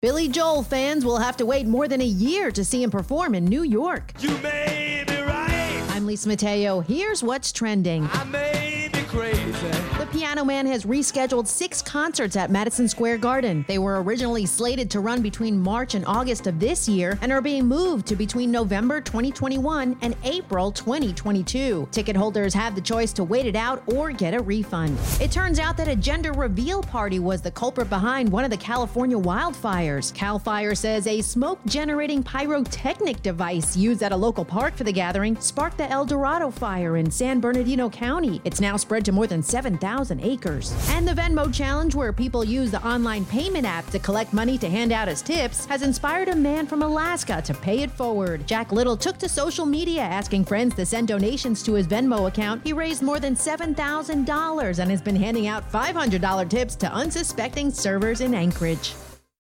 Billy Joel fans will have to wait more than a year to see him perform in New York. You may be right. I'm Lisa Mateo. Here's what's trending. Piano Man has rescheduled six concerts at Madison Square Garden. They were originally slated to run between March and August of this year and are being moved to between November 2021 and April 2022. Ticket holders have the choice to wait it out or get a refund. It turns out that a gender reveal party was the culprit behind one of the California wildfires. Cal Fire says a smoke generating pyrotechnic device used at a local park for the gathering sparked the El Dorado fire in San Bernardino County. It's now spread to more than 7,000 acres. And the Venmo challenge, where people use the online payment app to collect money to hand out as tips, has inspired a man from Alaska to pay it forward. Jack Little took to social media asking friends to send donations to his Venmo account. He raised more than $7,000 and has been handing out $500 tips to unsuspecting servers in Anchorage.